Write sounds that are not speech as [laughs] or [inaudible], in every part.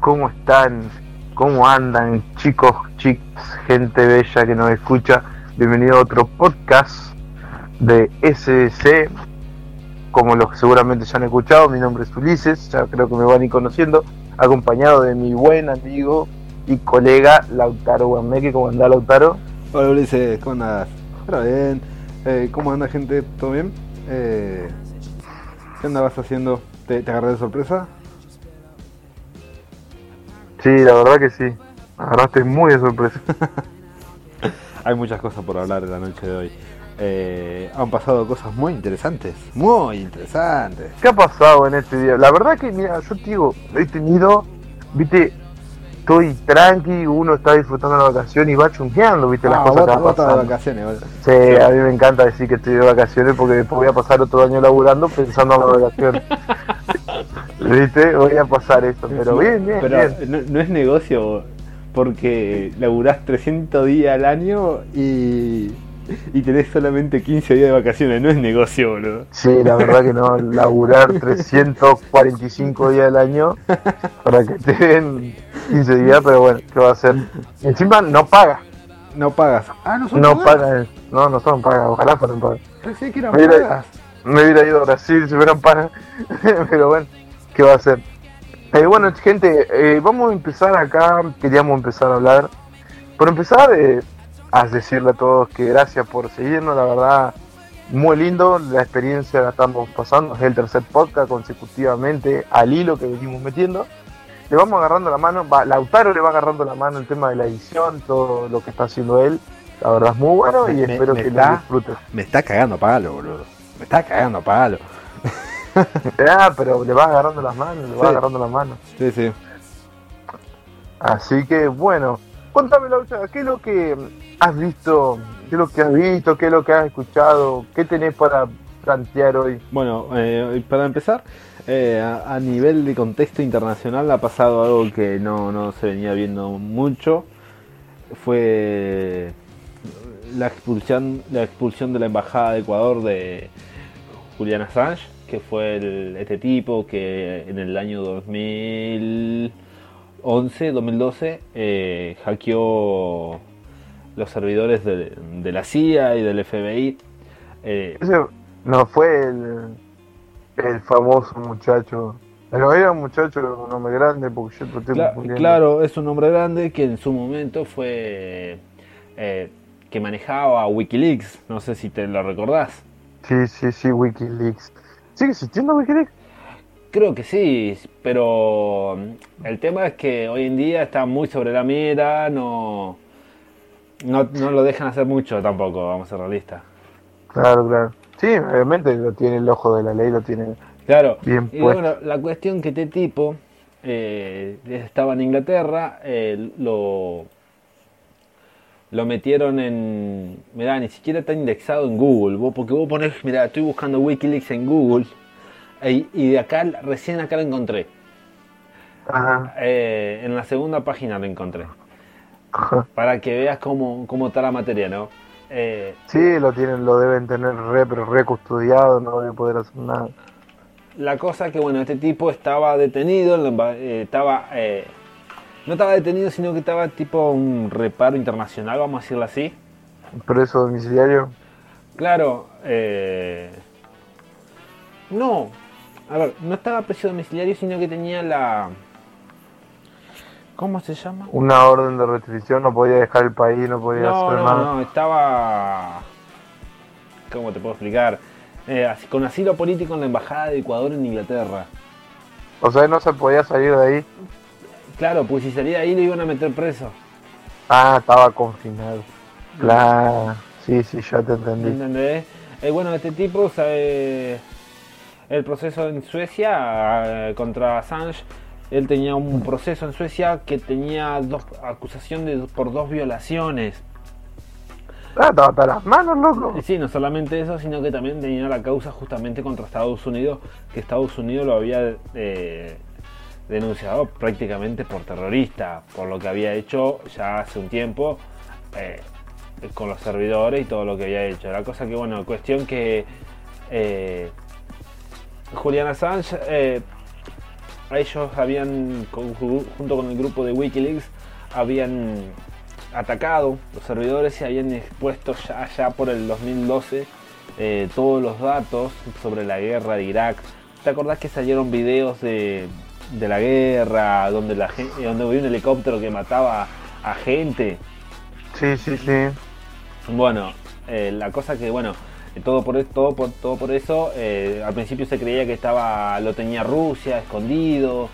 ¿Cómo están? ¿Cómo andan, chicos, chicas, gente bella que nos escucha? Bienvenido a otro podcast de SDC. Como los que seguramente ya han escuchado, mi nombre es Ulises, ya creo que me van a ir conociendo, acompañado de mi buen amigo y colega Lautaro Guameque. ¿Cómo anda, Lautaro? Hola Ulises, ¿cómo andas? Hola, bien. Eh, ¿Cómo anda, gente? ¿Todo bien? Eh, ¿Qué andabas haciendo? ¿Te, ¿Te agarré de sorpresa? Sí, la verdad que sí. Agarraste muy de sorpresa. [laughs] Hay muchas cosas por hablar en la noche de hoy. Eh, han pasado cosas muy interesantes, muy interesantes. ¿Qué ha pasado en este día? La verdad que, mira, yo te digo, he tenido, viste, estoy tranqui, uno está disfrutando la vacación y va chunqueando, viste, las Ah, cosas vos- que van de vacaciones, boludo. Sí, a mí me encanta decir que estoy de vacaciones porque después voy a pasar otro año laburando pensando en las vacaciones. [laughs] ¿Viste? Voy a pasar esto, pero bien, bien, Pero bien. No, no es negocio porque laburás 300 días al año y, y tenés solamente 15 días de vacaciones. No es negocio, boludo. Sí, la verdad que no, laburar 345 días al año para que te den 15 días, pero bueno, ¿qué va a hacer? Encima no paga, No pagas. Ah, no son no pagas. paga, no, no son pagas, ojalá fueran pagas. Pensé que eran Mira, pagas. me hubiera ido a Brasil si hubieran pagas, [laughs] pero bueno, ¿qué va a hacer? Eh, bueno, gente, eh, vamos a empezar acá, queríamos empezar a hablar. Por empezar, eh, a decirle a todos que gracias por seguirnos, la verdad, muy lindo, la experiencia la estamos pasando, es el tercer podcast consecutivamente al hilo que venimos metiendo. Le vamos agarrando la mano, va, Lautaro le va agarrando la mano el tema de la edición, todo lo que está haciendo él, la verdad es muy bueno y Me- espero me que está- lo disfrutes. Me está cagando a palo, boludo. Me está cagando a palo. [laughs] Ah, pero le va agarrando las manos, le va Sí. agarrando las manos. Sí, sí. Así que bueno, contame Laucha, ¿qué es lo que has visto? ¿Qué es lo que has visto? ¿Qué es lo que has escuchado? ¿Qué tenés para plantear hoy? Bueno, eh, para empezar, eh, a, a nivel de contexto internacional ha pasado algo que no, no se venía viendo mucho. Fue la expulsión, la expulsión de la embajada de Ecuador de Julian Assange, que fue el- este tipo que en el año 2011, 2012, eh, hackeó los servidores de, de la CIA y del FBI. eh, Ese no fue el, el famoso muchacho. Pero era un muchacho con un nombre grande porque yo claro, es un hombre grande que en su momento fue eh, que manejaba Wikileaks, no sé si te lo recordás. Sí, sí, sí, Wikileaks. ¿Sigue existiendo Wikileaks? Creo que sí, pero mm, el tema es que hoy en día está muy sobre la mira, no, no, no lo dejan hacer mucho tampoco, vamos a ser realistas. Claro, claro. Sí, obviamente lo tiene el ojo de la ley, lo tiene Claro, bien y puesto. bueno, la cuestión que este tipo eh, estaba en Inglaterra, eh, lo, lo metieron en. Mirá, ni siquiera está indexado en Google, vos, porque vos ponés, mirá, estoy buscando Wikileaks en Google e- y de acá, recién acá lo encontré. Ajá. Eh, en la segunda página lo encontré. Ajá. Para que veas cómo, cómo está la materia, ¿no? Eh, Sí, lo tienen, lo deben tener re, pero re custodiado, no debe poder hacer nada. La cosa que, bueno, este tipo estaba detenido, eh, estaba, eh, no estaba detenido, sino que estaba tipo un reparo internacional, vamos a decirlo así. Preso domiciliario. Claro, eh, no, a ver, no estaba preso domiciliario, sino que tenía la, ¿cómo se llama? Una orden de restricción, no podía dejar el país, no podía No, hacer no, nada. no, estaba, ¿cómo te puedo explicar? Eh, con asilo político en la embajada de Ecuador en Inglaterra. O sea, no se podía salir de ahí. Claro, pues si salía ahí lo iban a meter preso. Ah, estaba confinado. Claro, sí, sí, ya te entendí. ¿Entendés? Eh, bueno, este tipo sabe el proceso en Suecia eh, contra Assange. Él tenía un proceso en Suecia que tenía dos acusaciones por dos violaciones. Ah, hasta las manos, loco. Y sí, no solamente eso, sino que también tenía la causa justamente contra Estados Unidos, que Estados Unidos lo había eh, denunciado prácticamente por terrorista, por lo que había hecho ya hace un tiempo eh, con los servidores y todo lo que había hecho. La cosa que, bueno, cuestión que eh, Julian Assange eh, ellos habían, junto con el grupo de Wikileaks, habían atacado los servidores y habían expuesto ya, ya por el 2012 eh, todos los datos sobre la guerra de Irak. ¿Te acordás que salieron videos de, la guerra, donde, la, donde había un helicóptero que mataba a gente? Sí, sí, sí. Bueno, eh, la cosa que, bueno, todo por, todo por, todo por eso, eh, al principio se creía que estaba lo tenía Rusia escondido.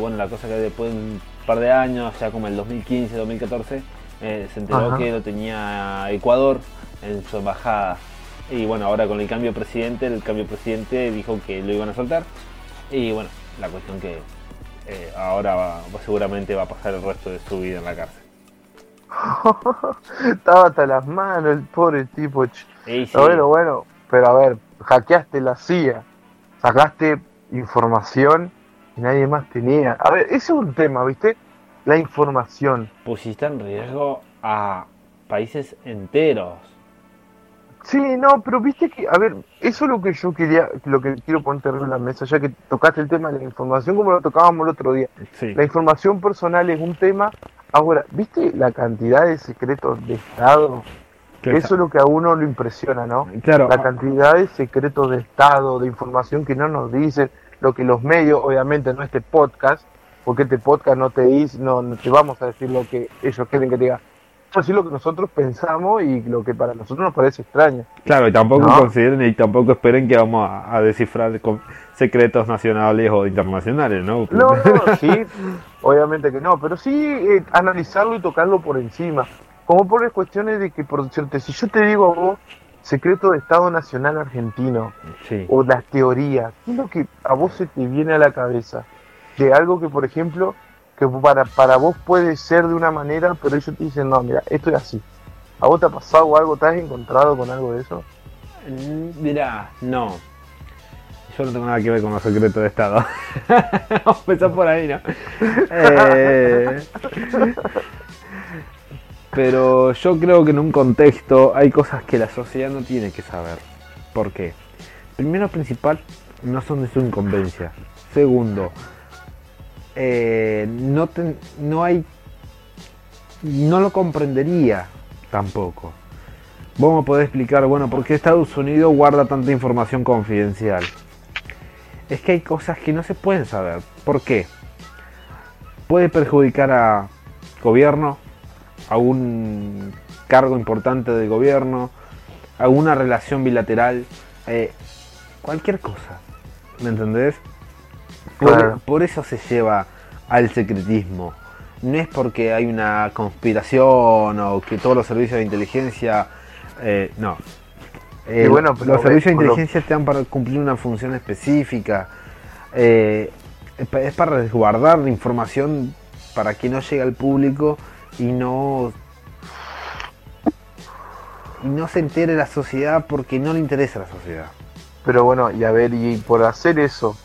bueno, la cosa que después de un par de años, ya como el 2015, 2014, se enteró que lo tenía Ecuador en su embajada. Y bueno, ahora con el cambio de presidente, el cambio de presidente dijo que lo iban a soltar. Y bueno, la cuestión que eh, ahora seguramente va a pasar el resto de su vida en la cárcel. [laughs] Estaba hasta las manos el pobre tipo. Bueno, bueno, pero a ver, hackeaste la CIA, sacaste información y nadie más tenía. A ver, ese es un tema, ¿viste? La información. Pusiste en riesgo a países enteros. Sí, no, pero viste que, a ver, eso es lo que yo quería, lo que quiero poner en la mesa, ya que tocaste el tema de la información como lo tocábamos el otro día. La información personal es un tema. Ahora, ¿viste la cantidad de secretos de Estado? Eso es lo que a uno lo impresiona, ¿no? Claro. La cantidad de secretos de Estado, de información que no nos dicen, lo que los medios, obviamente no este podcast, porque este podcast no te dice, no, no te vamos a decir lo que ellos quieren que te diga decir lo que nosotros pensamos y lo que para nosotros nos parece extraño. Claro, y tampoco consideren y tampoco esperen que vamos a, descifrar con secretos nacionales o internacionales, ¿no? No, no, sí, obviamente que no, pero sí eh, analizarlo y tocarlo por encima. Como por cuestiones de que, por cierto, si yo te digo a vos secreto de Estado Nacional Argentino o las teorías, ¿qué es lo que a vos se te viene a la cabeza? De algo que, por ejemplo, que para, para vos puede ser de una manera, pero ellos te dicen, no, mira, esto es así. ¿A vos te ha pasado algo? ¿Te has encontrado con algo de eso? Mm, mira, no. Yo no tengo nada que ver con los secretos de Estado. [laughs] Vamos a empezar por ahí, ¿no? Eh, pero yo creo que en un contexto hay cosas que la sociedad no tiene que saber. ¿Por qué? Primero principal, no son de su incumbencia. Segundo, eh, no, no hay. No lo comprendería tampoco. Vos me podés explicar, bueno, por qué Estados Unidos guarda tanta información confidencial. Es que hay cosas que no se pueden saber. ¿Por qué? Puede perjudicar a gobierno, a un cargo importante del gobierno, a una relación bilateral, eh, cualquier cosa. ¿Me entendés? Por, eso se lleva al secretismo. No es porque hay una conspiración o que todos los servicios de inteligencia. Eh, no. bueno, los servicios de inteligencia están para cumplir una función específica. Eh, es para resguardar la información para que no llegue al público y no y no se entere la sociedad porque no le interesa a la sociedad. Pero bueno, y a ver, y por hacer eso,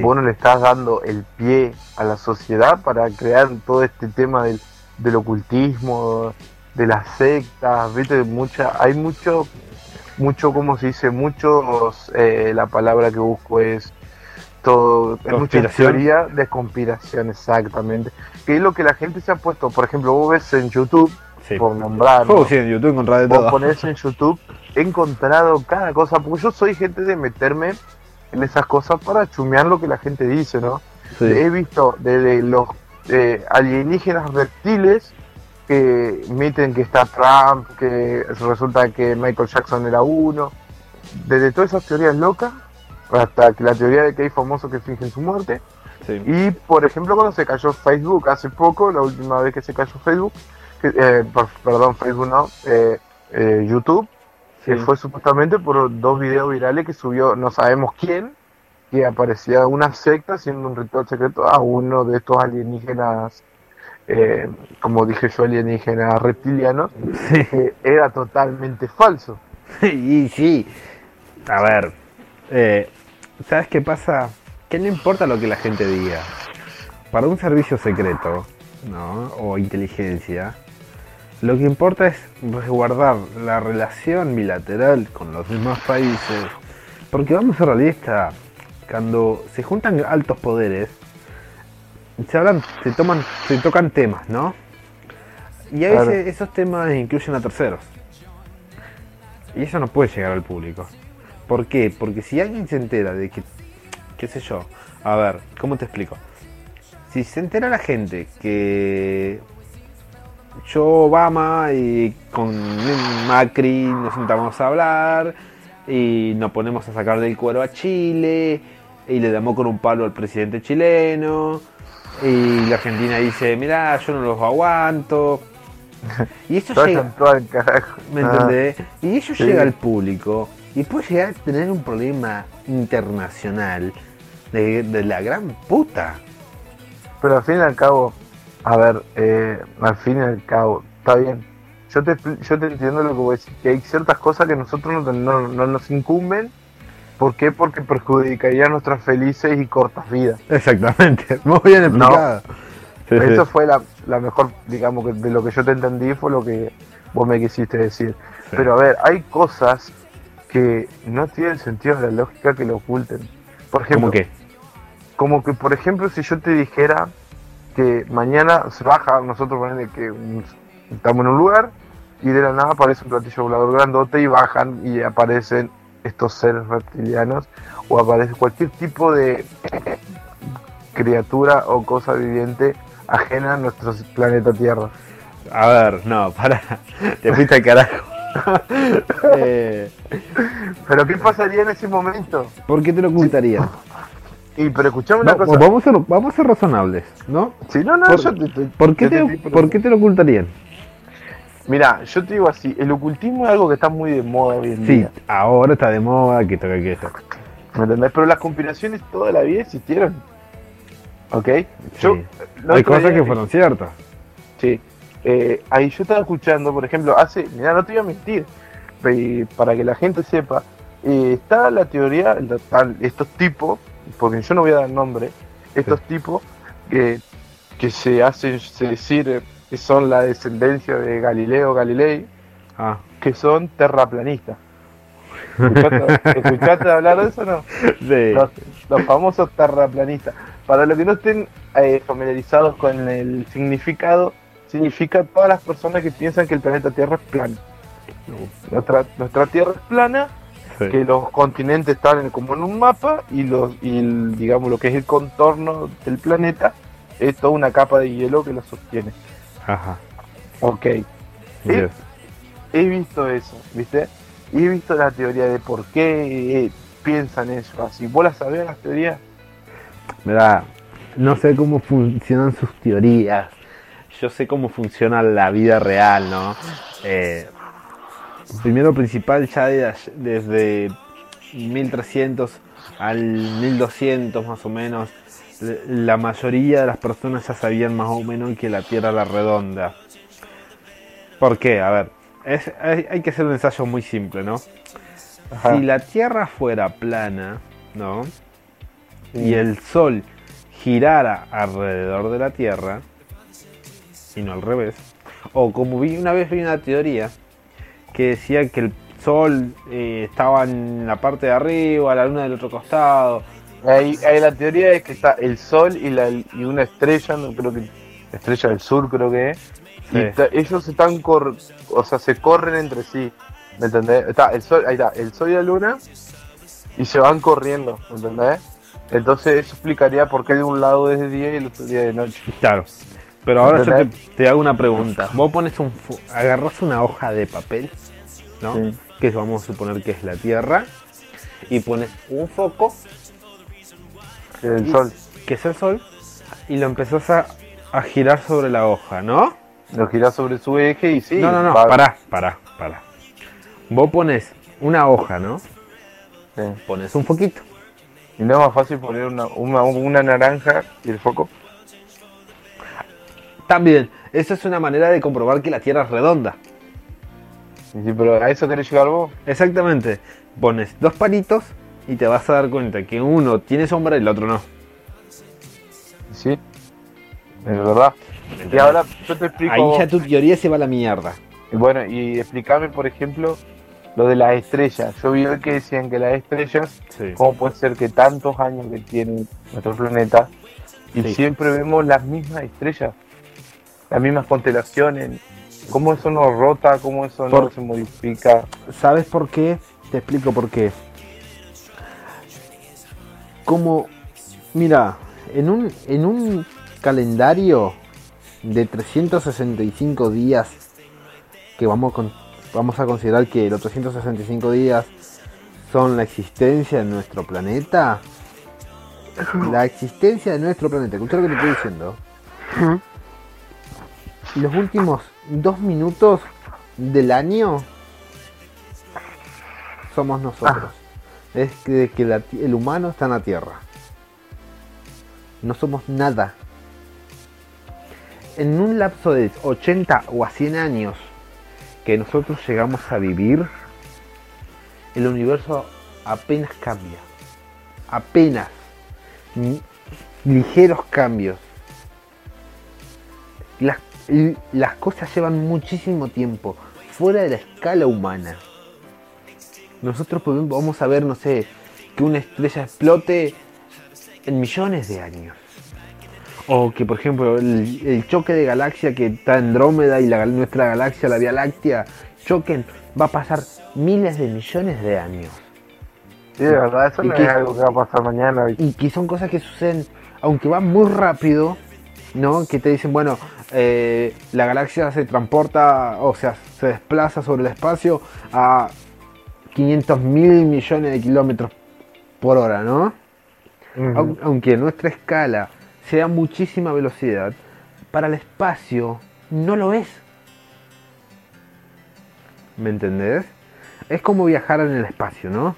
Vos no le estás dando el pie a la sociedad para crear todo este tema del, ocultismo, de las sectas, viste, mucha, hay mucho, mucho, como se dice, muchos, eh, la palabra que busco es todo, es mucha teoría de conspiración, exactamente. Que es lo que la gente se ha puesto, por ejemplo, vos ves en YouTube, por nombrar, oh, sí, en YouTube de todo. pones en YouTube, he encontrado cada cosa, porque yo soy gente de meterme en esas cosas para chumear lo que la gente dice, ¿no? He visto desde los eh, alienígenas reptiles que miten que está Trump, que resulta que Michael Jackson era uno, desde todas esas teorías locas hasta que la teoría de que hay famosos que fingen su muerte. Y por ejemplo cuando se cayó Facebook hace poco, la última vez que se cayó Facebook, eh, perdón, Facebook no, eh, YouTube, que fue supuestamente por dos videos virales que subió no sabemos quién, que aparecía una secta haciendo un ritual secreto a uno de estos alienígenas, eh, como dije yo, alienígenas reptilianos, que era totalmente falso. [laughs] y sí, a ver, eh, ¿sabes qué pasa? Que no importa lo que la gente diga. Para un servicio secreto, ¿no? O inteligencia, lo que importa es resguardar la relación bilateral con los demás países. Porque vamos a ser realistas, cuando se juntan altos poderes, se hablan, se toman, se tocan temas, ¿no? Y a Claro. veces esos temas incluyen a terceros. Y eso no puede llegar al público. ¿Por qué? Porque si alguien se entera de que, qué sé yo, a ver, ¿cómo te explico? Si se entera la gente que yo, Obama y con Macri nos sentamos a hablar y nos ponemos a sacar del cuero a Chile y le damos con un palo al presidente chileno y la Argentina dice, mirá, yo no los aguanto. [laughs] Y eso llega, carajo. ¿me Ah, entendés? Y eso sí. llega al público y puede llegar a tener un problema internacional de, de la gran puta. Pero al fin y al cabo, a ver, eh, al fin y al cabo, está bien. Yo te, yo te entiendo lo que vos decís, que hay ciertas cosas que nosotros no, no- no nos incumben. ¿Por qué? Porque perjudicarían nuestras felices y cortas vidas. Exactamente, [laughs] muy bien explicado. Sí. Eso fue la, la mejor, digamos, de lo que yo te entendí fue lo que vos me quisiste decir. Sí. Pero a ver, hay cosas que no tienen sentido en la lógica que lo oculten. Por ejemplo, ¿Cómo qué? como que por ejemplo si yo te dijera que mañana se baja, nosotros ponele que estamos en un lugar y de la nada aparece un platillo volador grandote y bajan y aparecen estos seres reptilianos o aparece cualquier tipo de criatura o cosa viviente ajena a nuestro planeta Tierra. A ver, no, para. Te fuiste al carajo. [laughs] Eh, Pero ¿qué pasaría en ese momento? ¿Por qué te lo ocultarían? Y pero escuchame una cosa. vamos, a ser, vamos a ser razonables, ¿no? Si no, no, por- yo te, te- ¿Por qué te, te estoy ¿por qué te lo ocultarían? Mira, yo te digo así, el ocultismo es algo que está muy de moda hoy en Sí, día. ahora está de moda, que toca que esto. ¿Me entendés? Pero las conspiraciones toda la vida existieron. ¿Ok? Yo, Sí. Hay cosas que fueron ciertas. Sí. Eh, ahí yo estaba escuchando, por ejemplo, hace. Mira, no te voy a mentir. Para que la gente sepa, eh, está la teoría, la- estos tipos, porque yo no voy a dar nombre, estos tipos que, que se hacen se decir que son la descendencia de Galileo Galilei, Ah, que son terraplanistas. ¿Escuchaste, [laughs] escuchaste hablar de eso o no? sí. los, los famosos terraplanistas. Para los que no estén eh, familiarizados con el significado, significa todas las personas que piensan que el planeta Tierra es plano. Nuestra, nuestra Tierra es plana, sí. que los continentes están como en un mapa y, los, y el, digamos lo que es el contorno del planeta es toda una capa de hielo que lo sostiene. Ajá. Ok, yes. he visto eso, ¿viste? Y he visto la teoría de por qué eh, piensan eso así. ¿Vos la sabés las teorías? Mirá, no sé cómo funcionan sus teorías. Yo sé cómo funciona la vida real, ¿no? Eh, primero principal, ya de desde 1300 al 1200 más o menos, la mayoría de las personas ya sabían más o menos que la Tierra era redonda. ¿Por qué? A ver, es- hay, hay que hacer un ensayo muy simple, ¿no? Ajá. Si la Tierra fuera plana, ¿no? y el Sol girara alrededor de la Tierra y no al revés. O como vi una vez vi una teoría que decía que el Sol eh, estaba en la parte de arriba, la Luna del otro costado. Ahí, ahí la teoría es que está el sol y, la, y una estrella, no creo que estrella del sur creo que es. Sí. Y ellos están cor, o sea, se corren entre sí. ¿Me entendés? Está el sol, ahí está, el sol y la luna y se van corriendo, ¿me entendés? Entonces eso explicaría por qué de un lado es de día y el otro día de noche. Claro. Pero ahora yo te, hago una pregunta. Vos pones un, agarras una hoja de papel, ¿no? Sí. Que vamos a suponer que es la Tierra, y pones un foco El sol que es el sol, y lo empezás a, a girar sobre la hoja, ¿no? lo gira sobre su eje y sí. no, no, no, va- pará, pará, pará. Vos pones una hoja, ¿no? sí. Pones un foquito. Y no es más fácil poner una, una, una naranja y el foco. También, esa es una manera de comprobar que la Tierra es redonda. Sí, pero a eso querés llegar vos. Exactamente. Pones dos palitos y te vas a dar cuenta que uno tiene sombra y el otro no. Sí, es verdad. Y ahora yo te explico. Ahí ya tu teoría se va a la mierda. Bueno, y explícame, por ejemplo, lo de las estrellas. Yo vi que decían que las estrellas, Sí. ¿cómo puede ser que tantos años que tiene nuestro planeta y Sí. siempre vemos las mismas estrellas, las mismas constelaciones, cómo eso no rota, cómo eso no Por- se modifica. ¿Sabes por qué? Te explico por qué. Como, mira, en un, en un calendario de 365 días, que vamos, con- vamos a considerar que los 365 días son la existencia de nuestro planeta, la existencia de nuestro planeta, escucha lo que te estoy diciendo. Los últimos dos minutos del año somos nosotros. Es que, que la ti- el humano está en la Tierra. No somos nada. En un lapso de 80 o a 100 años que nosotros llegamos a vivir, el universo apenas cambia. Apenas. Ligeros cambios. Las, y las cosas llevan muchísimo tiempo fuera de la escala humana. Nosotros podemos- vamos a ver, no sé, que una estrella explote en millones de años. O que, por ejemplo, el, el choque de galaxia que está Andrómeda y la, nuestra galaxia, la Vía Láctea, choquen, va a pasar miles de millones de años. Sí, de verdad, eso ¿Y no qué? es algo que va a pasar mañana. Y que son cosas que suceden, aunque van muy rápido, ¿no? Que te dicen, bueno, eh, la galaxia se transporta, o sea, se desplaza sobre el espacio a 500 mil millones de kilómetros por hora, ¿no? Ujú. Au- Aunque nuestra escala sea muchísima velocidad, para el espacio no lo es. ¿Me entendés? Es como viajar en el espacio, ¿no?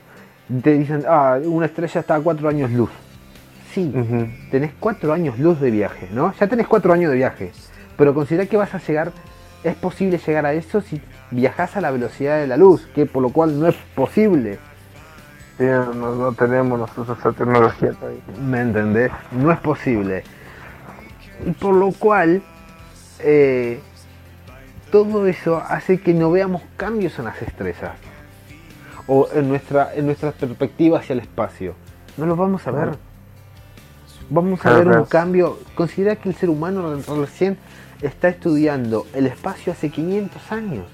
Te dicen, ah, una estrella está a cuatro años luz. Sí, tenés cuatro años luz de viaje, ¿no? Ya tenés cuatro años de viaje. Pero considera que vas a llegar, es posible llegar a eso si viajas a la velocidad de la luz, que por lo cual no es posible. Sí, no, no tenemos nosotros esa tecnología todavía. ¿Me entendés? No es posible. Y por lo cual, eh, todo eso hace que no veamos cambios en las estrellas. O en nuestra, en nuestra perspectiva hacia el espacio. No lo vamos a ver. Vamos a Claro, ver un cambio. Considera que el ser humano recién está estudiando el espacio hace 500 años.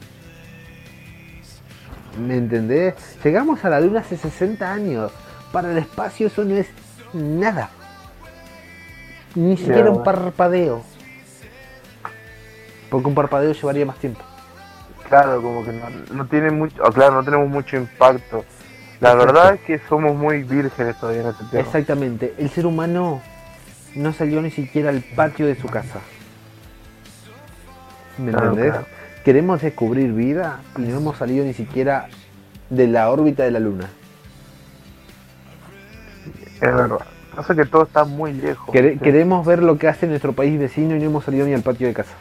¿Me entendés? Llegamos a la luna hace 60 años. Para el espacio eso no es nada. Ni siquiera un parpadeo. Porque un parpadeo llevaría más tiempo. Claro, como que no, no tiene mucho, o claro, no tenemos mucho impacto. La Exacto. verdad es que somos muy vírgenes todavía en este tema. Exactamente. El ser humano no salió ni siquiera al patio de su casa. ¿Me Claro, entendés? claro. Queremos descubrir vida y no hemos salido ni siquiera de la órbita de la luna. Es verdad. Pasa que todo está muy lejos. Quere- ¿sí? Queremos ver lo que hace nuestro país vecino y no hemos salido ni al patio de casa.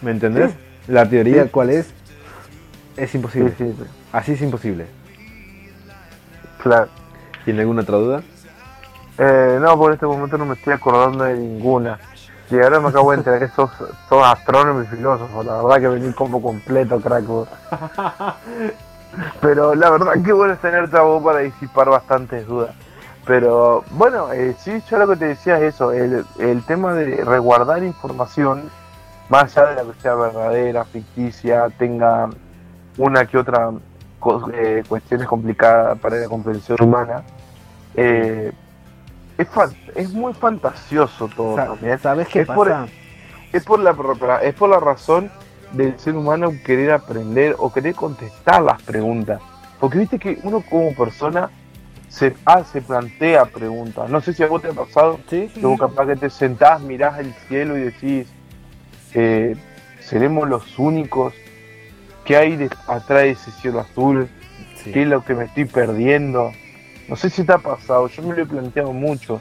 ¿Me entendés? Sí. La teoría Sí. cuál es? Es imposible. sí, sí. Así es imposible. Claro. ¿Tiene alguna otra duda? Eh, no, por este momento no me estoy acordando de ninguna. Y ahora me acabo de enterar que sos, sos astrónomo y filósofo. La verdad que venís como completo, crack. Pero la verdad que bueno es tenerte a vos para disipar bastantes dudas. Pero bueno, eh, sí, yo lo que te decía es eso, el, el tema de resguardar información, más allá de la que sea verdadera, ficticia, tenga una que otra eh, cuestiones complicadas para la comprensión humana, eh, es, muy fantasioso todo Sa- también. ¿Sabes qué Es por-? Es por la es por la razón del ser humano querer aprender o querer contestar las preguntas. Porque viste que uno como persona se hace, plantea preguntas. No sé si a vos te ha pasado Sí, que vos capaz que te sentás, mirás el cielo y decís, eh, ¿seremos los únicos? ¿Qué hay de- atrás de ese cielo azul? sí. ¿Qué es lo que me estoy perdiendo? No sé si te ha pasado, yo me lo he planteado mucho.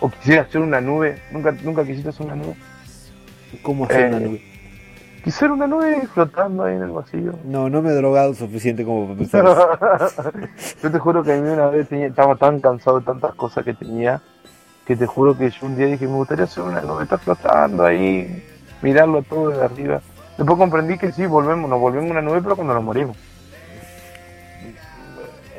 O quisiera hacer una nube, nunca, nunca quisiste hacer una nube. ¿Cómo hacer Eh, una nube? Quisiera una nube flotando ahí en el vacío. No, no me he drogado suficiente como para pensar eso. [laughs] yo te juro que a mí una vez tenía- estaba tan cansado de tantas cosas que tenía que te juro que yo un día dije me gustaría hacer una nube, está flotando ahí, mirarlo todo de arriba. Después comprendí que sí, volvemos, nos volvemos una nube, pero cuando nos morimos.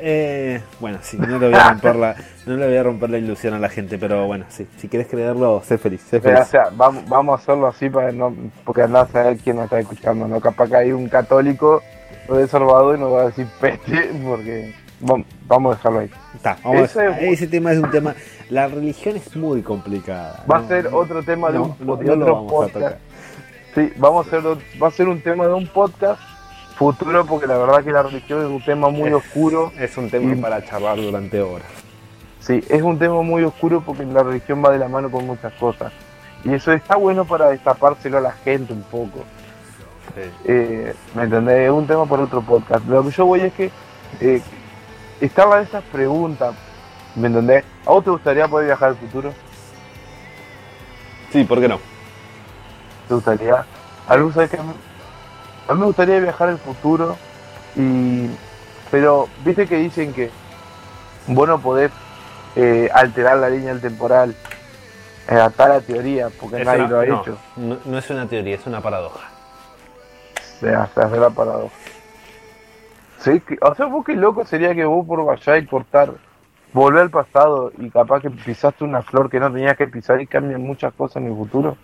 Eh, bueno, sí, no le voy a romper la, no le voy a romper la ilusión a la gente, pero bueno, sí, si quieres creerlo, sé feliz, sé Pero, feliz. o sea, vamos, vamos a hacerlo así para no, porque andás a saber quién nos está escuchando, ¿no? Capaz que hay un católico reservado y nos va a decir peste, porque vam- vamos a dejarlo ahí. Está, vamos Ese- a- ese tema es un tema. La religión es muy complicada. Va No, a ser otro tema de no, un de otro vamos podcast. Sí, vamos a hacer, va a ser un tema de un podcast futuro, porque la verdad que la religión es un tema muy Es- oscuro. Es un tema Y- para charlar durante horas. Sí, es un tema muy oscuro porque la religión va de la mano con muchas cosas. Y eso está bueno para destapárselo a la gente un poco. Eh, ¿Me entendés? Es un tema para otro podcast. Lo que yo voy es que eh, estaban estas preguntas. ¿Me entendés? ¿A vos te gustaría poder viajar al futuro? Sí, ¿por qué no? ¿Te gustaría? Algo sabes que a mí, a mí me gustaría viajar al futuro y pero viste que dicen que vos no podés eh, alterar la línea temporal eh, a tal teoría porque Es nadie una- lo ha no, hecho. No, no es una teoría, es una paradoja. Se hace, la paradoja. Sí, que- o sea, vos qué loco sería que vos por vaya y cortar, volver al pasado y capaz que pisaste una flor que no tenías que pisar y cambian muchas cosas en el futuro.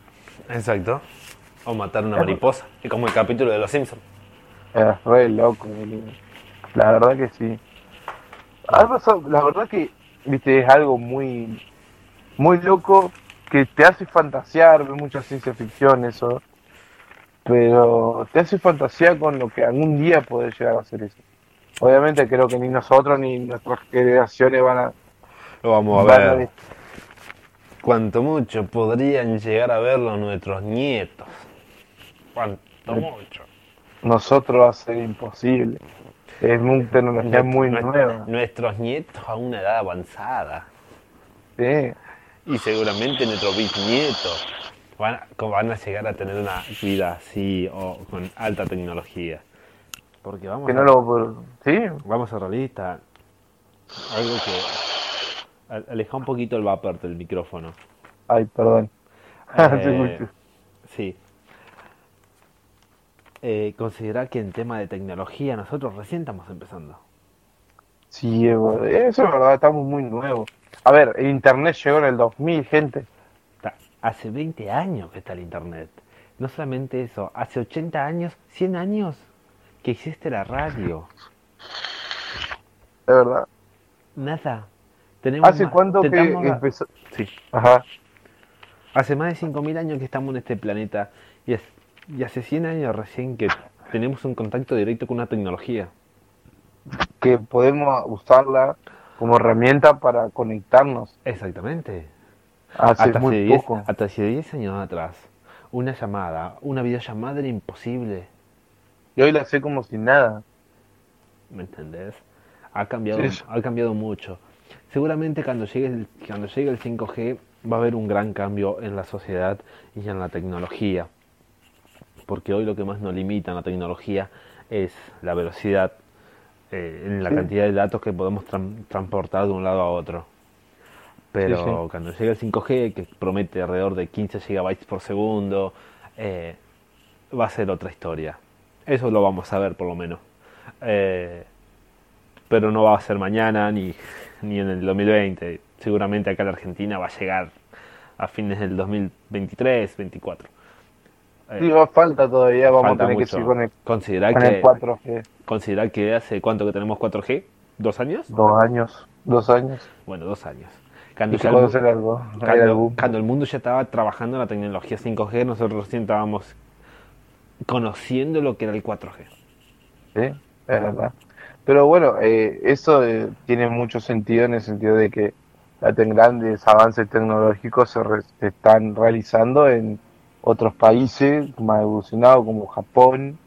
Exacto. O matar una mariposa, y como el capítulo de Los Simpsons. Es re loco. La verdad que sí. La verdad que, viste, es algo muy, muy loco que te hace fantasear, ve mucha ciencia ficción eso, pero te hace fantasear con lo que algún día puede llegar a ser eso. Obviamente creo que ni nosotros ni nuestras generaciones van a, Lo vamos a ver. Cuanto mucho podrían llegar a verlo nuestros nietos. Cuanto mucho. nosotros va a ser imposible. Es una tecnología muy nueva. Nuestros nietos a una edad avanzada. Sí. Y seguramente nuestros bisnietos van a, como van a llegar a tener una vida así o con alta tecnología. Porque vamos Que a, lo... Sí, vamos a realista. Algo que aleja un poquito el vapor del micrófono. ay, perdón. [laughs] Eh, sí. Eh, considerar que en tema de tecnología nosotros recién estamos empezando. Sí, eso es verdad, estamos muy nuevos. A ver, el internet llegó en el 2000, gente. Hace 20 años que está el internet. No solamente eso, hace 80 años, 100 años que existe la radio. Es verdad. Nada. Tenemos ¿Hace cuánto que empezó? Sí. Ajá. Hace más de 5.000 años que estamos en este planeta y, es- y hace 100 años recién que tenemos un contacto directo con una tecnología. Que podemos usarla como herramienta para conectarnos. Exactamente. Hace Hasta hace, muy 10, poco. hasta hace 10 años atrás, una llamada, una videollamada era imposible. Y hoy la sé como si nada. ¿Me entendés? Ha cambiado, sí. ha cambiado mucho. Seguramente cuando llegue, el, cuando llegue el 5G va a haber un gran cambio en la sociedad y en la tecnología. Porque hoy lo que más nos limita en la tecnología es la velocidad, eh, en la Sí. cantidad de datos que podemos tran- transportar de un lado a otro. Pero Sí, sí. cuando llegue el 5G, que promete alrededor de 15 gigabytes por segundo, eh, va a ser otra historia. Eso lo vamos a ver por lo menos. Eh, pero no va a ser mañana ni, ni en el 2020. Seguramente acá en la Argentina va a llegar a fines del 2023, 24. Eh, Sí, va- falta todavía, vamos falta a tener que seguir con el, Considerar con que, el 4G. considerar que hace cuánto que tenemos 4G, ¿dos años? Dos años, dos años. Bueno, dos años. Cuando, ya el, algo. Cuando- el mundo ya estaba trabajando en la tecnología 5G, nosotros recién estábamos conociendo lo que era el 4G. Sí, es verdad. Pero bueno, eh, eso eh, tiene mucho sentido en el sentido de que grandes avances tecnológicos se, re- se están realizando en otros países más evolucionados como Japón.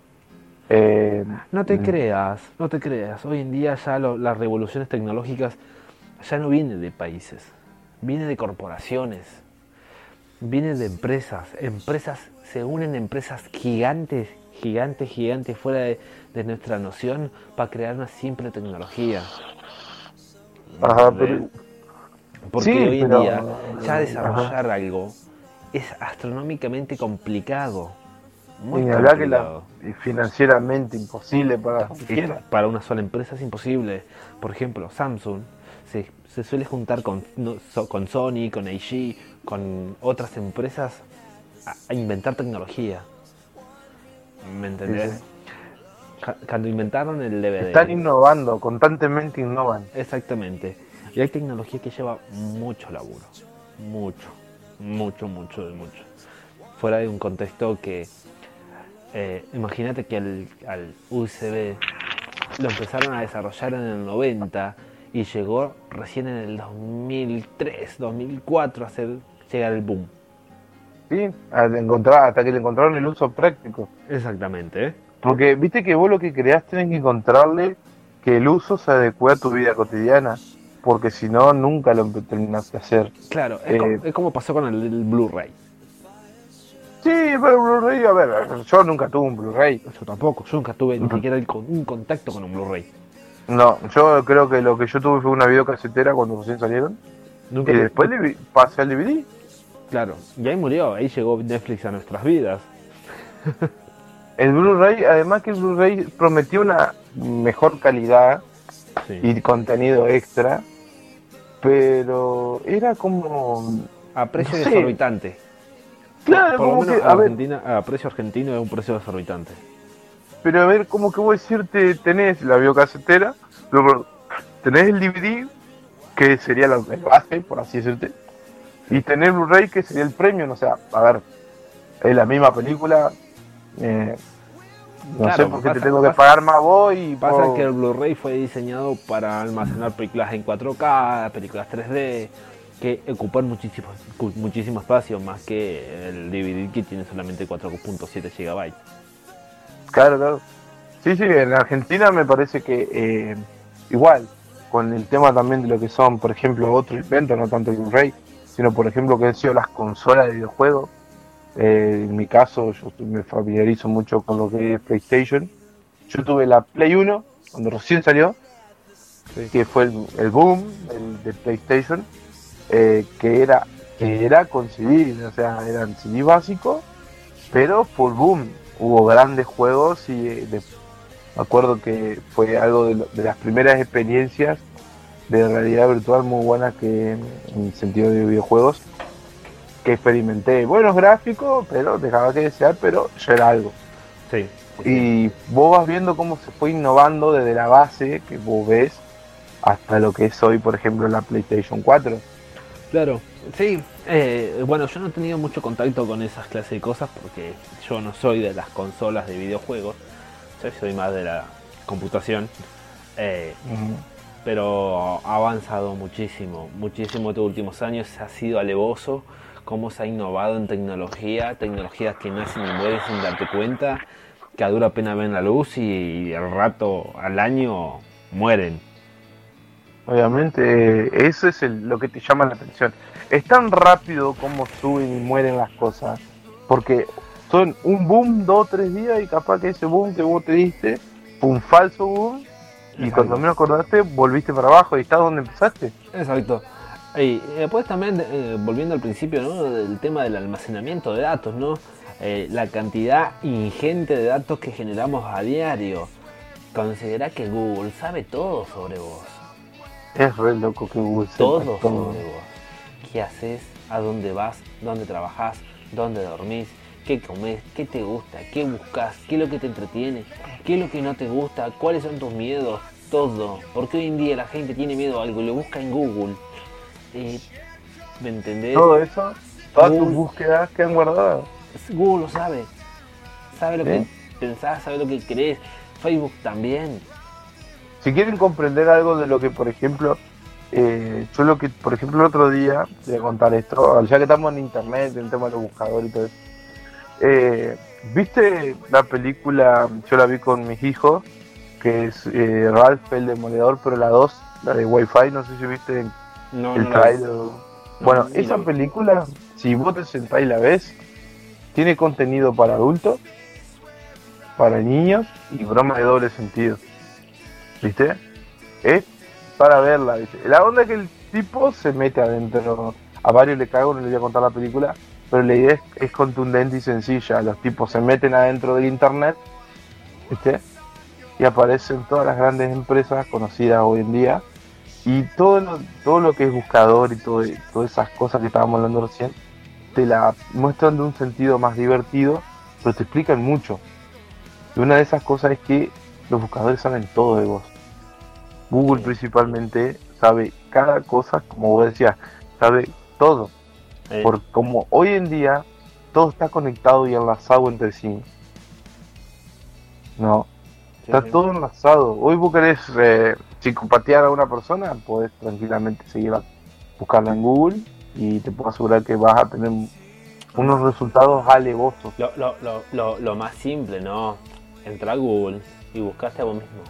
eh, No te mm, creas, no te creas. Hoy en día ya lo- las revoluciones tecnológicas ya no vienen de países, vienen de corporaciones, vienen de empresas. Empresas se unen empresas gigantes, gigantes, gigantes fuera de, de nuestra noción para crear una simple tecnología. Ajá, pero- Porque Sí, hoy en pero- día ya ajá. desarrollar algo es astronómicamente complicado. Muy hablar que la, y financieramente imposible para Y para una sola empresa es imposible. Por ejemplo, Samsung se, se suele juntar con, no, so- con Sony, con AG, con otras empresas a, a inventar tecnología. ¿Me entendés? Sí, sí. Ca- Cuando inventaron el DVD. Están innovando, constantemente innovan. Exactamente. Y hay tecnología que lleva mucho laburo. Mucho. Mucho, mucho, mucho. Fuera de un contexto que. eh, imagínate que al, al USB lo empezaron a desarrollar en el 90 y llegó recién en el 2003, 2004 a hacer llegar el boom. ¿sí? Encontrar, hasta que le encontraron el uso práctico. Exactamente, ¿eh? Porque viste que vos lo que creás tenés que encontrarle que el uso se adecue a tu vida cotidiana. Porque si no, nunca lo terminás de hacer. Claro, es, Eh, como, es como pasó con el, el Blu-ray. Sí, pero Blu-ray, a ver, yo nunca tuve un Blu-ray. Yo tampoco, yo nunca tuve ni siquiera el un contacto con un Blu-ray. No, yo creo que lo que yo tuve fue una videocasetera cuando recién salieron. Nunca Y después le pasé al DVD. Claro, y ahí murió, ahí llegó Netflix a nuestras vidas. El Blu-ray, además que el Blu-ray prometía una mejor calidad Sí. y contenido extra, pero era como... a precio no sé. exorbitante. Claro, Por lo como menos que, a, a ver, Argentina, a precio argentino es un precio exorbitante. pero a ver, como que vos decirte, tenés la videocasetera, luego tenés el DVD, que sería la, el base, por así decirte, y tenés Blu-ray, que sería el premium, o sea, a ver, es la misma película, eh, no Claro, sé por qué pasa- te tengo que pagar más vos y Pasa por- que el Blu-ray fue diseñado para almacenar películas en 4K, películas 3D, que ocupan muchísimo, muchísimo espacio, más que el DVD que tiene solamente 4.7 GB. Claro, claro. Sí, sí, en Argentina me parece que eh, igual, con el tema también de lo que son, por ejemplo, otro invento, no tanto el Blu-ray, sino por ejemplo que han sido las consolas de videojuegos. Eh, en mi caso, yo me familiarizo mucho con lo que es PlayStation. Yo tuve la Play 1 cuando recién salió, que fue el, el boom del, de PlayStation, eh, que era que era con CD, o sea, eran CD básicos, pero full boom. Hubo grandes juegos y eh, de- me acuerdo que fue algo de, de las primeras experiencias de realidad virtual muy buenas que en el sentido de videojuegos que experimenté. Buenos gráficos, pero dejaba que desear, pero ya era algo. Sí. Y vos vas viendo cómo se fue innovando desde la base que vos ves hasta lo que es hoy, por ejemplo, la PlayStation 4. Claro, sí. eh, bueno, yo no he tenido mucho contacto con esas clases de cosas porque yo no soy de las consolas de videojuegos. Yo soy más de la computación. eh, pero ha avanzado muchísimo, muchísimo estos últimos años. Ha sido alevoso cómo se ha innovado en tecnología, tecnologías que nacen y mueren sin darte cuenta, que a dura pena ven la luz y al rato, al año, mueren. Obviamente, eh, eso es el- lo que te llama la atención. Es tan rápido como suben y mueren las cosas, porque son un boom, dos, tres días, y capaz que ese boom que vos te diste un falso boom, y Exacto. cuando menos acordaste, volviste para abajo y estás donde empezaste. Exacto. Y después también, eh, volviendo al principio, ¿no? Del tema del almacenamiento de datos, ¿no? Eh, la cantidad ingente de datos que generamos a diario. Considera que Google sabe todo sobre vos. Es re loco que Google sepa Todo todo. sobre vos. ¿Qué haces? ¿A dónde vas? ¿Dónde trabajás? ¿Dónde dormís? ¿Qué comes? ¿Qué te gusta? ¿Qué buscas? ¿Qué es lo que te entretiene? ¿Qué es lo que no te gusta? ¿Cuáles son tus miedos? Todo. Porque hoy en día la gente tiene miedo a algo y lo busca en Google. Eh, ¿Me entendés? Todo eso, todas tus búsquedas quedan guardadas. Google lo sabe. Sabe lo ¿Eh? que pensás, sabe lo que crees. Facebook también. Si quieren comprender algo de lo que, por ejemplo, eh, yo lo que, por ejemplo, el otro día, voy a contar esto, ya que estamos en internet, en el tema de los buscadores y todo eso. Eh, ¿Viste la película? Yo la vi con mis hijos, que es eh, Ralph el Demoledor, pero la 2, la de Wi-Fi, no sé si viste No, el no trailer. Bueno, esa película, si vos te sentás y la ves, tiene contenido para adultos, para niños y broma de doble sentido. ¿Viste? Es para verla. ¿viste? La onda es que el tipo se mete adentro. A varios le cago, no les voy a contar la película. pero la idea es, contundente y sencilla. Los tipos se meten adentro del internet, ¿viste? Y aparecen todas las grandes empresas conocidas hoy en día. Y todo lo, todo lo que es buscador y todo, todas esas cosas que estábamos hablando recién, te la muestran de un sentido más divertido, pero te explican mucho. Y una de esas cosas es que los buscadores saben todo de vos. Google principalmente sabe cada cosa, como vos decías, sabe todo. Porque como hoy en día todo está conectado y enlazado entre sí. No. está todo enlazado. Hoy vos querés eh, psicopatear a una persona, podés tranquilamente seguir a buscarla en Google y te puedo asegurar que vas a tener unos resultados alevosos. Lo, lo, lo, lo, más simple, ¿no? Entra a Google y buscaste a vos mismo.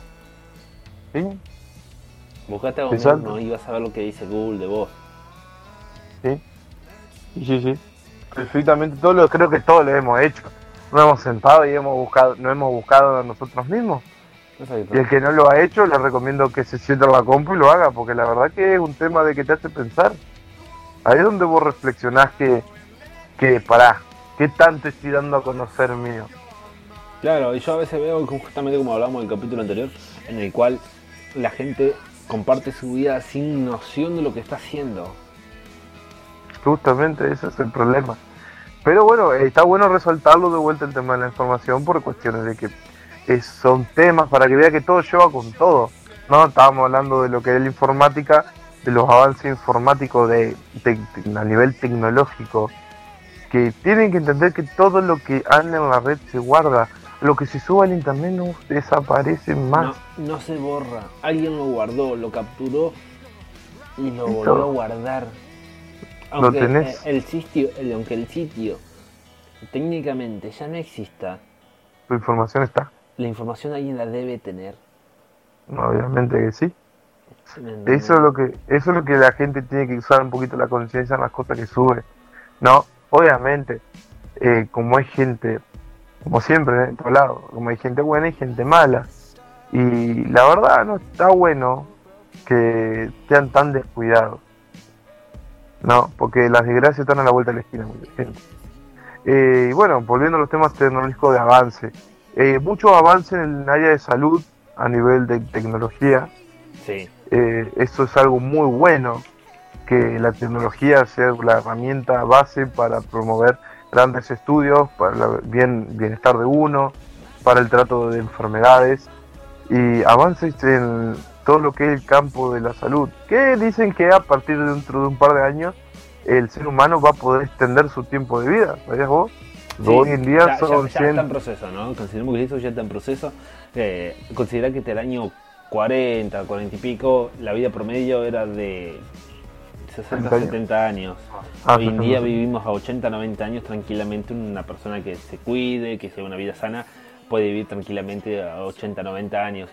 ¿Sí? Buscaste a vos mismo y vas a ver lo que dice Google de vos. Sí. Sí, sí. Perfectamente, todo lo, creo que todo lo hemos hecho. Nos hemos sentado y hemos buscado, no hemos buscado a nosotros mismos. Y el que no lo ha hecho, le recomiendo que se sienta en la compu y lo haga, porque la verdad que es un tema de que te hace pensar. Ahí es donde vos reflexionás que, que pará, ¿qué tanto estoy dando a conocer mío? Claro, y yo a veces veo justamente como hablamos en el capítulo anterior, en el cual la gente comparte su vida sin noción de lo que está haciendo. Justamente ese es el problema. Pero bueno, está bueno resaltarlo de vuelta el tema de la información por cuestiones de que son temas para que vea que todo lleva con todo. ¿no? Estábamos hablando de lo que es la informática, de los avances informáticos de, a nivel tecnológico, que tienen que entender que todo lo que anda en la red se guarda. Lo que se sube al internet no desaparece más. No, se borra. Alguien lo guardó, lo capturó y lo volvió a guardar. Aunque El, sitio, aunque el sitio técnicamente ya no exista. ¿Tu información está? La información alguien la debe tener. Obviamente que sí. Eso es lo que eso es lo que la gente tiene que usar un poquito la conciencia en las cosas que sube. No, obviamente, eh, como hay gente, como siempre en todos lados, como hay gente buena y gente mala. Y la verdad no está bueno que sean tan descuidados. No, porque las desgracias están a la vuelta de la esquina, gente. Eh, y bueno, volviendo a los temas tecnológicos de avance. Eh, mucho avance en el área de salud a nivel de tecnología. Sí. Eh, eso es algo muy bueno, que la tecnología sea la herramienta base para promover grandes estudios, para el bien, bienestar de uno, para el trato de enfermedades y avances en todo lo que es el campo de la salud, que dicen que a partir de dentro de un par de años el ser humano va a poder extender su tiempo de vida, ¿sabías vos? Hoy en día son ya, está en proceso, ¿no? Consideramos que eso ya está en proceso. Eh, considera que hasta el año 40, 40 y pico, la vida promedio era de 60, 70 años. Ah, Hoy en día vivimos a 80, 90 años tranquilamente. Una persona que se cuide, que sea una vida sana, puede vivir tranquilamente a 80, 90 años.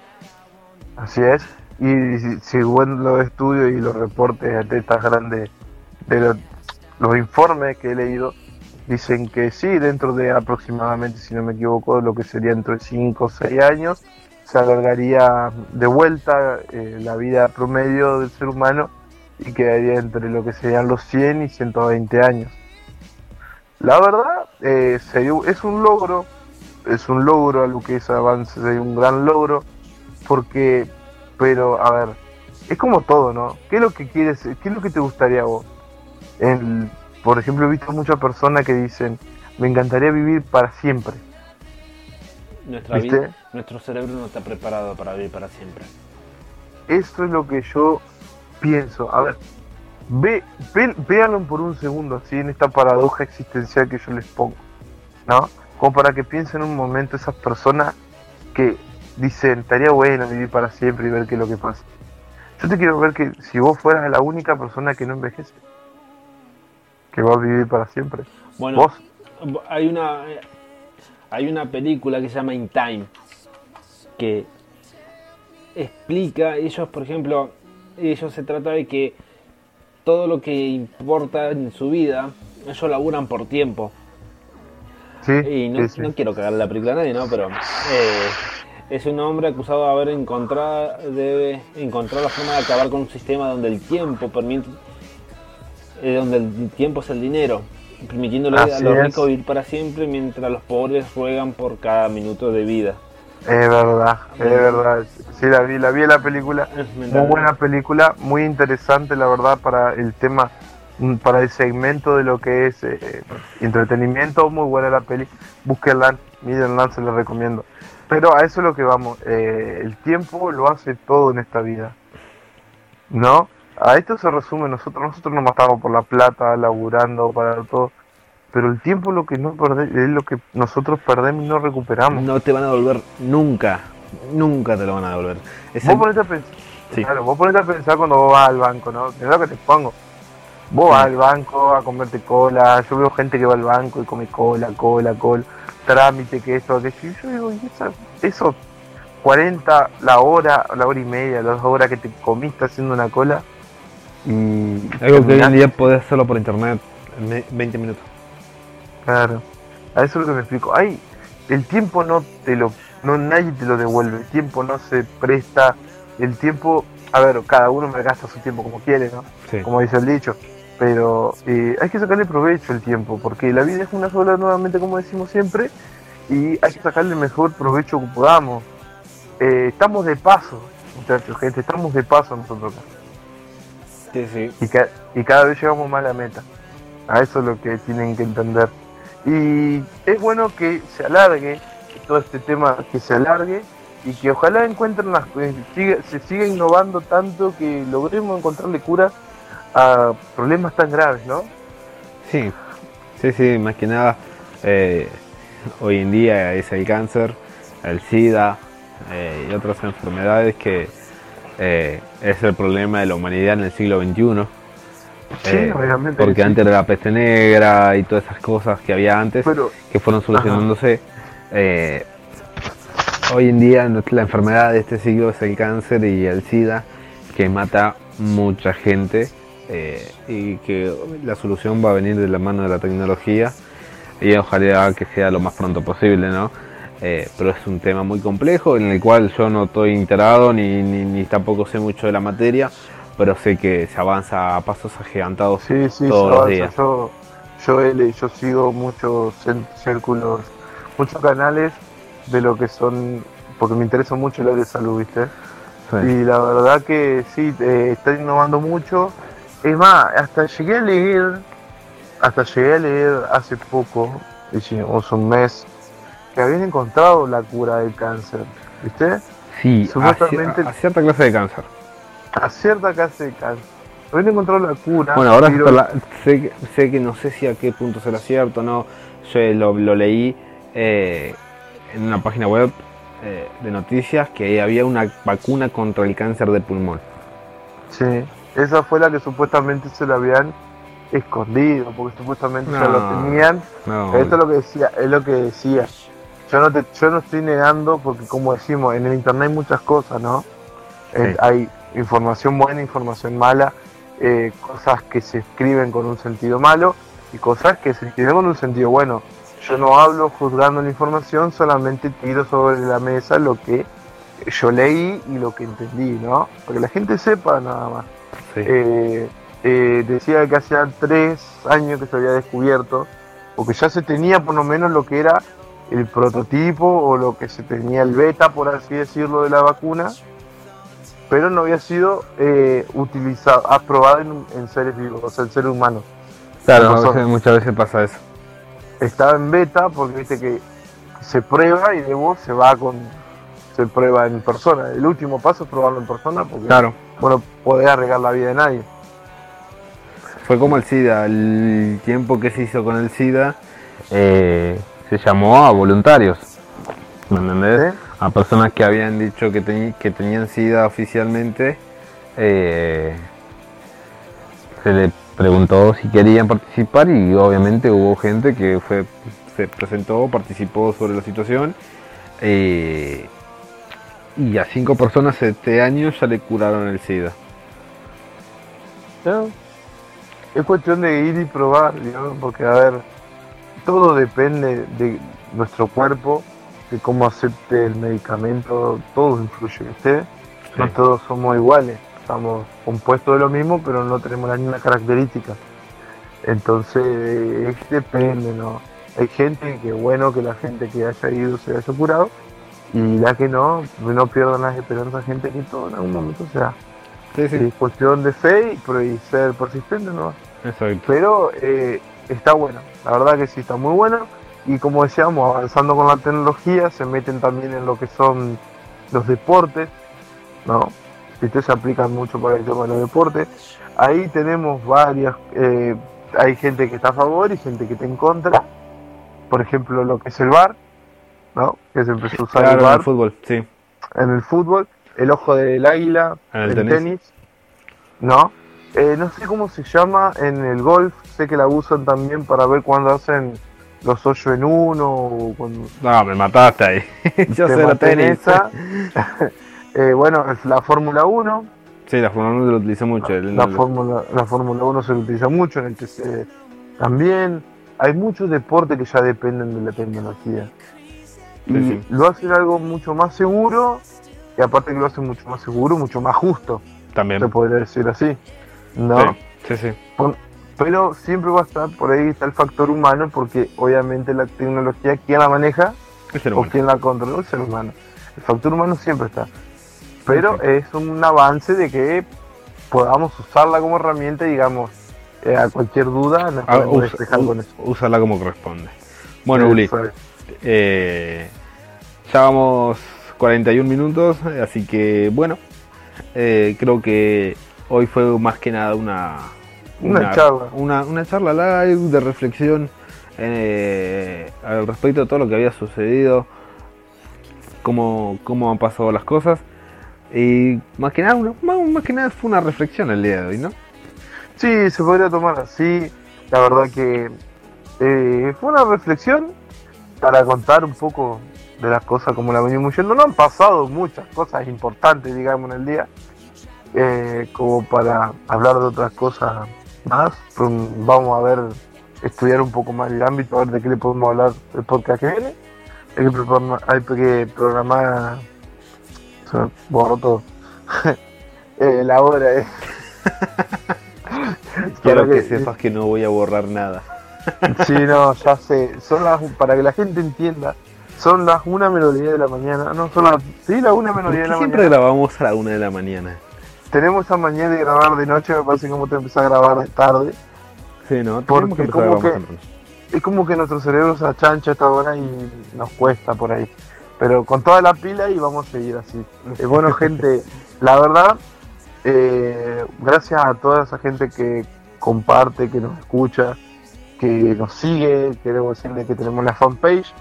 Así es. Y según los estudios y los reportes de estas grandes, de los, informes que he leído, dicen que sí, dentro de aproximadamente, si no me equivoco, lo que sería entre 5 o 6 años, se alargaría de vuelta eh, la vida promedio del ser humano y quedaría entre lo que serían los 100 y 120 años. La verdad, eh, es un logro, es un logro, algo que es avance, es un gran logro, porque, pero, a ver, es como todo, ¿no? ¿Qué es lo que quieres, qué es lo que te gustaría a vos? Por ejemplo, he visto muchas personas que dicen, me encantaría vivir para siempre. Nuestra vida, nuestro cerebro no está preparado para vivir para siempre. Eso es lo que yo pienso. A ver, ve, véanlo por un segundo así en esta paradoja existencial que yo les pongo. ¿No? Como para que piensen un momento esas personas que dicen, estaría bueno vivir para siempre y ver qué es lo que pasa. Yo te quiero ver que si vos fueras la única persona que no envejece, que va a vivir para siempre. Bueno, ¿Vos? hay una hay una película que se llama In Time que explica, ellos por ejemplo, ellos se trata de que todo lo que importa en su vida, ellos laburan por tiempo. Sí, y no, quiero cagar la película a nadie, ¿no? Pero eh, es un hombre acusado de haber encontrado, debe encontrar la forma de acabar con un sistema donde el tiempo permite, eh, donde el tiempo es el dinero. permitiéndole Así a los es. ricos vivir para siempre mientras los pobres ruegan por cada minuto de vida. Es verdad, es verdad. Sí, la vi, la vi en la película. Muy buena película, muy interesante, la verdad, para el tema, mm, para el segmento de lo que es eh, entretenimiento. Muy buena la peli. Búsquenla, mírenla, se la recomiendo. Pero a eso es lo que vamos. eh, el tiempo lo hace todo en esta vida. ¿No? A esto se resume. Nosotros nosotros nos matamos por la plata, laburando, para todo. Pero el tiempo lo que no perde, es lo que nosotros perdemos y no recuperamos. No te van a devolver nunca, nunca te lo van a devolver. Es Vos el- ponete a pensar, Sí. claro, vos ponete a pensar cuando vos vas al banco, ¿no? Es lo que te pongo. Vos vas al banco a comerte cola, yo veo gente que va al banco y come cola, cola, cola, trámite, que esto, que yo, yo digo, y esa, esos 40, la hora, la hora y media, las horas que te comiste haciendo una cola y... Algo que hoy en día podés hacerlo por internet en me- 20 minutos. Claro, a eso es lo que me explico. Ay, el tiempo no te lo, no nadie te lo devuelve, el tiempo no se presta, el tiempo, a ver, cada uno me gasta su tiempo como quiere, ¿no? Sí. Como dice el dicho. Pero eh, hay que sacarle provecho el tiempo, porque la vida es una sola nuevamente, como decimos siempre, y hay que sacarle el mejor provecho que podamos. Eh, estamos de paso, muchachos, gente, estamos de paso nosotros acá. Sí, sí. Y, ca- y cada vez llegamos más a la meta. A eso es lo que tienen que entender. Y es bueno que se alargue todo este tema, que se alargue y que ojalá encuentren las eh, siga- se siga innovando tanto que logremos encontrarle cura a problemas tan graves, ¿no? Sí, sí, sí, más que nada, eh, hoy en día es el cáncer, el SIDA eh, y otras enfermedades que eh, es el problema de la humanidad en el siglo XXI. Sí, Eh, obviamente. porque sí. antes era la peste negra y todas esas cosas que había antes Pero que fueron solucionándose. eh, hoy en día la enfermedad de este siglo es el cáncer y el SIDA que mata mucha gente eh, y que la solución va a venir de la mano de la tecnología y ojalá que sea lo más pronto posible, ¿no? Eh, pero es un tema muy complejo en el cual yo no estoy enterado ni, ni, ni tampoco sé mucho de la materia, pero sé que se avanza a pasos agigantados sí, sí, todos los días. yo, yo, yo sigo muchos círculos, muchos canales de lo que son, porque me interesa mucho el área de salud, ¿viste? Sí. Y la verdad que sí, eh, está innovando mucho. Es más, hasta llegué a leer, hasta llegué a leer hace poco, hicimos un mes, que habían encontrado la cura del cáncer, ¿viste? Sí, Supuestamente- a cierta clase de cáncer. A cierta clase de cáncer. Habían encontrado la cura. Bueno, ahora pero- hasta la- sé, que- sé que no sé si a qué punto será cierto, no. Yo lo, lo leí eh, en una página web eh, de noticias que había una vacuna contra el cáncer de pulmón. Sí, esa fue la que supuestamente se la habían escondido, porque supuestamente ya lo No. tenían. No, Esto es lo que decía, es lo que decía. Yo no te, yo no estoy negando porque como decimos, en el internet hay muchas cosas, ¿no? Eh, hay información buena, información mala, eh, cosas que se escriben con un sentido malo y cosas que se escriben con un sentido bueno. Yo no hablo juzgando la información, solamente tiro sobre la mesa lo que yo leí y lo que entendí, ¿no? Para que la gente sepa nada más. sí. Eh, eh, decía que hacía tres años que se había descubierto, o que ya se tenía por lo menos lo que era el prototipo o lo que se tenía el beta, por así decirlo, de la vacuna, pero no había sido eh, utilizado, aprobado en, en seres vivos, o sea, en seres humanos. claro, a nosotros- veces- muchas veces pasa eso. Estaba en beta porque viste que se prueba y luego se va con, se prueba en persona. El último paso es probarlo en persona porque, Claro, bueno, podés arriesgar la vida de nadie. fue como el SIDA. El tiempo que se hizo con el SIDA eh, se llamó a voluntarios. ¿Me entendés? ¿sí? a personas que habían dicho que, teni- que tenían SIDA oficialmente, eh, se le preguntó si querían participar y obviamente hubo gente que fue se presentó, participó sobre la situación eh, y a cinco personas este año ya le curaron el SIDA. ¿no? Es cuestión de ir y probar, ¿no? porque a ver, todo depende de nuestro cuerpo, de cómo acepte el medicamento, todo influye, ¿viste? No Sí. todos somos iguales, estamos compuestos de lo mismo, pero no tenemos las mismas características. Entonces, depende, ¿no? Hay gente que bueno que la gente que haya ido se haya curado y la que no, no pierdan las esperanzas, gente que todo en algún momento sea. Sí, sí. Es cuestión de fe y, y ser persistente, ¿no? Exacto. Pero eh, está bueno, la verdad que sí está muy bueno. Y como decíamos, avanzando con la tecnología, se meten también en lo que son los deportes, ¿no? Esto se aplica mucho para el tema de los deportes. Ahí tenemos varias, eh, hay gente que está a favor y gente que está en contra. Por ejemplo, lo que es el VAR, ¿no? Que se empezó a usar Claro, el en VAR el fútbol, sí. en el fútbol, el ojo del águila, En el en tenis. tenis, ¿no? Eh, no sé cómo se llama en el golf, sé que la usan también para ver cuando hacen los 8 en uno o cuando No, me mataste ahí. [laughs] Yo sé la tenis. esa. [laughs] Eh, bueno, es la Fórmula 1, Sí, la Fórmula 1 lo utilizo mucho. el- la el- Fórmula la Fórmula 1 se utiliza mucho, en el TC también. Hay muchos deportes que ya dependen de la tecnología. Y sí. lo hacen algo mucho más seguro, y aparte que lo hacen mucho más seguro, mucho más justo. También. se podría decir así. No, Sí, sí, sí. pero siempre va a estar por ahí está el factor humano porque obviamente la tecnología, ¿quién la maneja el o humano. quién la controla? El ser humano. El factor humano siempre está. Pero es un avance de que podamos usarla como herramienta digamos, eh, a cualquier duda nos Ah, podemos usa- despejar con eso. úsala como corresponde. Bueno, Uli, eh, ya vamos 41 minutos, así que bueno, eh, creo que hoy fue más que nada una, Una charla. una, una charla live de reflexión eh, al respecto de todo lo que había sucedido, cómo, cómo han pasado las cosas. Y más que nada, más, más que nada fue una reflexión el día de hoy, ¿no? Sí, se podría tomar así. La verdad que eh, fue una reflexión para contar un poco de las cosas como la venimos yendo. No han pasado muchas cosas importantes, digamos, en el día, eh, como para hablar de otras cosas más. Pero vamos a ver, estudiar un poco más el ámbito, a ver de qué le podemos hablar el podcast que viene. Hay que programar, hay que programar se me borró todo. [laughs] Eh, la hora [laughs] es. Quiero que sepas que no voy a borrar nada. [laughs] Sí, no, ya sé. Son las, para que la gente entienda, son las una 10 de la mañana. No, son las. Sí, las una menos ¿Por 10 de la siempre mañana. grabamos a la una de la mañana? Tenemos esa mañana de grabar de noche, me parece como te empezás a grabar de tarde. Sí, no, Porque que como que-. Es como que nuestro cerebro se achancha esta hora y nos cuesta por ahí. Pero con toda la pila y vamos a seguir así. Eh, bueno, [laughs] gente, la verdad, eh, gracias a toda esa gente que comparte, que nos escucha, que nos sigue. Queremos decirle que tenemos la fanpage,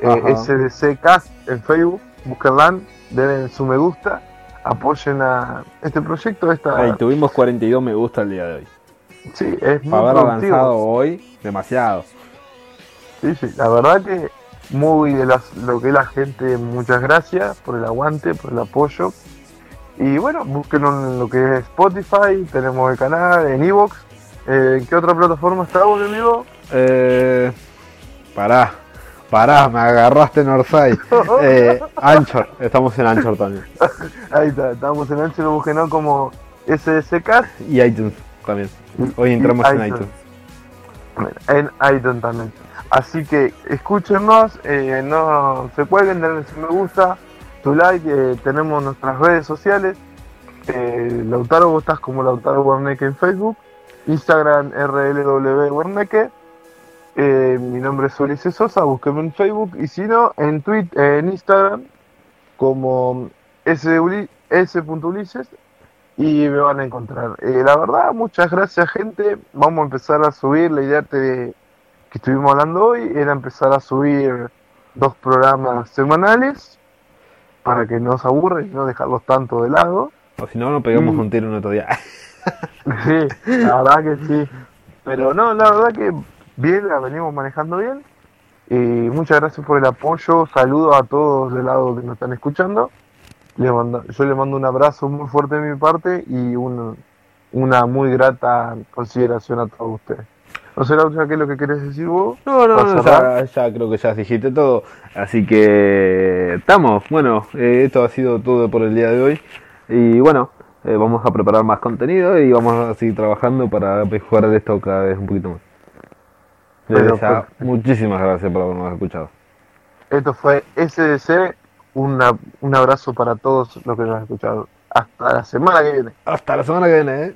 eh. SDC Cast en Facebook. Búsquenla, denle su me gusta, apoyen a este proyecto. Esta, Ay, tuvimos 42 me gusta el día de hoy. sí, es muy Para haber productivo. avanzado hoy, demasiado. Sí, sí, la verdad que muy de las, lo que es la gente, muchas gracias por el aguante, por el apoyo. Y bueno, búsquenos en lo que es Spotify, tenemos el canal, en Evox. Eh, ¿En qué otra plataforma estamos, mi amigo? Eh, pará, pará, me agarraste en Orsay. [laughs] Eh, Anchor, estamos en Anchor también. Ahí está, estamos en Ancho, búsquenos como SSK Y iTunes también. Hoy entramos en iTunes. en iTunes también. Así que escúchenos, eh, no se cuelguen, denle su me gusta, su like, eh, tenemos nuestras redes sociales. Eh, Lautaro, vos estás como Lautaro Werneque en Facebook, Instagram RLW Werneque. Eh, mi nombre es Ulises Sosa, búsqueme en Facebook y si no, en Twitter, en Instagram como S.Uli- S.Ulises y me van a encontrar. Eh, la verdad, muchas gracias gente. Vamos a empezar a subir. La idea de, que estuvimos hablando hoy era empezar a subir dos programas semanales para que no se aburren y no dejarlos tanto de lado. O si no, nos pegamos Mm. un tiro en otro día. [laughs] Sí, la verdad que sí. Pero no, la verdad que bien, la venimos manejando bien. Y muchas gracias por el apoyo. Saludos a todos del lado que nos están escuchando. Le mando- yo le mando un abrazo muy fuerte de mi parte y un- una muy grata consideración a todos ustedes. No sé, Laura, ¿qué es lo que querés decir vos? No, no, ¿Para no, ya creo que ya dijiste todo. Así que estamos. Bueno, eh, esto ha sido todo por el día de hoy. Y bueno, Eh, vamos a preparar más contenido y vamos a seguir trabajando para mejorar esto cada vez un poquito más. Desde ya, muchísimas gracias por habernos escuchado. Esto fue SDC. Una, un abrazo para todos los que nos han escuchado. Hasta la semana que viene. Hasta la semana que viene, ¿eh?